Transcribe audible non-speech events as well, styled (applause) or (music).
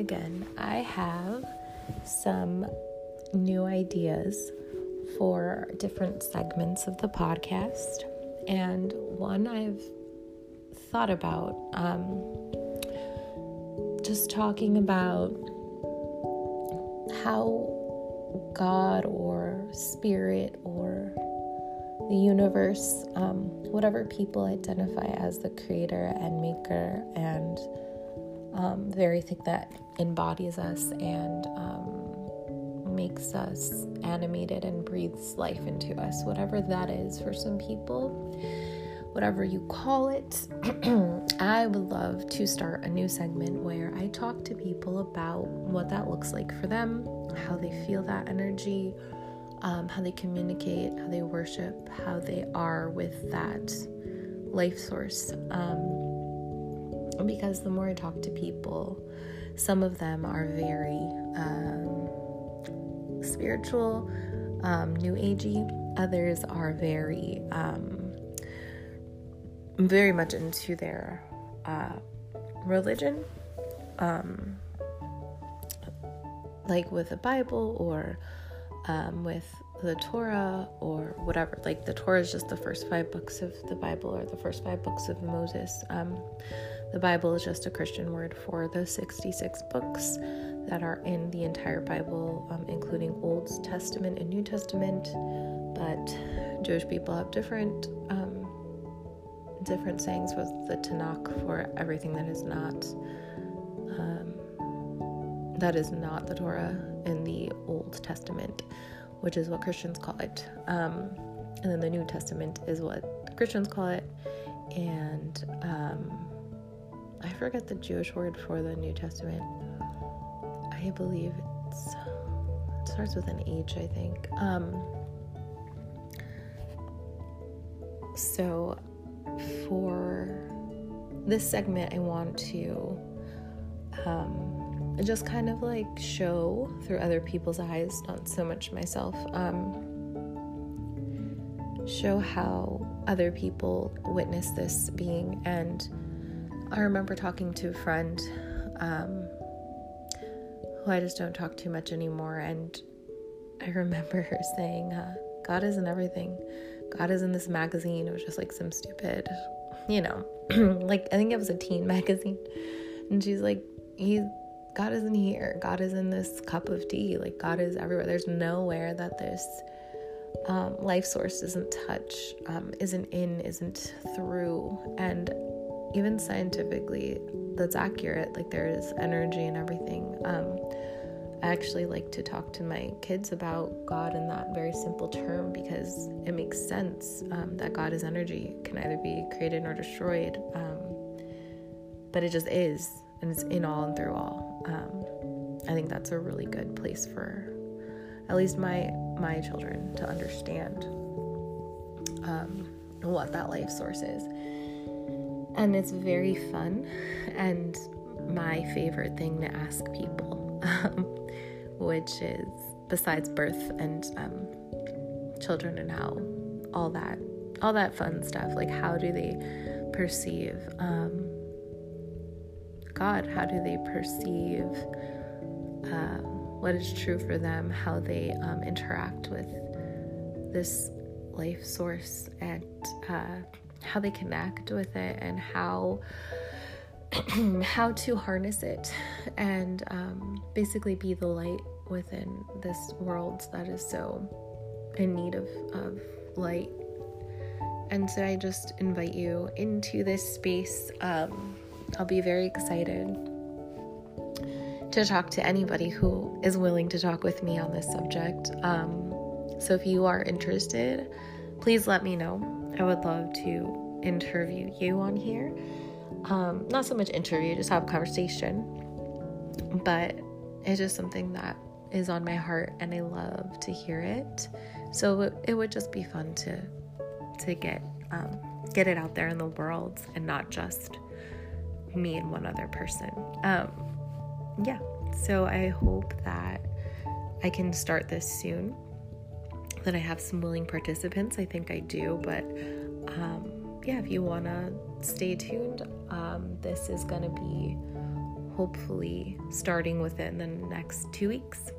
again. I have some new ideas for different segments of the podcast, and one I've thought about um, just talking about how God or spirit or the universe, um, whatever people identify as the creator and maker and um, thing that embodies us and um, makes us animated and breathes life into us, whatever that is for some people, whatever you call it. (clears throat) I would love to start a new segment where I talk to people about what that looks like for them, how they feel that energy. Um, how they communicate, how they worship, how they are with that life source. Um, because the more I talk to people, some of them are very um, spiritual, um, new agey. Others are very, um, very much into their uh, religion, um, like with the Bible or um, with the Torah or whatever. Like the Torah is just the first five books of the Bible or the first five books of Moses. Um, the Bible is just a Christian word for the 66 books that are in the entire Bible, um, including Old Testament and New Testament. But Jewish people have different um, different sayings with the Tanakh for everything that is not um, that is not the Torah in the Old Testament, which is what Christians call it. Um, and then the New Testament is what Christians call it, and um, I forget the Jewish word for the New Testament. I believe it's it starts with an H, I think. Um, so for this segment, I want to um, just kind of like show through other people's eyes, not so much myself, um, show how other people witness this being and I remember talking to a friend um, who I just don't talk too much anymore, and I remember her (laughs) saying, uh, God isn't everything. God is in this magazine. It was just like some stupid, you know, (clears throat) like I think it was a teen (laughs) magazine. And she's like, He's God isn't here. God is in this cup of tea. Like God is everywhere. There's nowhere that this um, life source doesn't touch, um, isn't in, isn't through. And even scientifically that's accurate like there is energy and everything. Um, i actually like to talk to my kids about god in that very simple term because it makes sense um, that god is energy can either be created or destroyed um, but it just is and it's in all and through all. Um, i think that's a really good place for at least my my children to understand um, what that life source is and it's very fun and my favorite thing to ask people, um, which is besides birth and um, children and how all that all that fun stuff like how do they perceive um, God? How do they perceive uh, what is true for them? How they um, interact with this life source and uh, how they connect with it and how (clears throat) how to harness it and um, basically be the light within this world that is so in need of, of light. And so i just invite you into this space. Um, i'll be very excited to talk to anybody who is willing to talk with me on this subject. Um, so if you are interested please let me know I would love to interview you on here. Um, not so much interview, just have a conversation. But it's just something that is on my heart and I love to hear it. So it, would just be fun to to get um, get it out there in the world and not just me and one other person. Um, yeah, so I hope that I can start this soon that I have some willing participants. I think I do, but um, yeah, if you want to stay tuned, um, this is going to be hopefully starting within the next two weeks.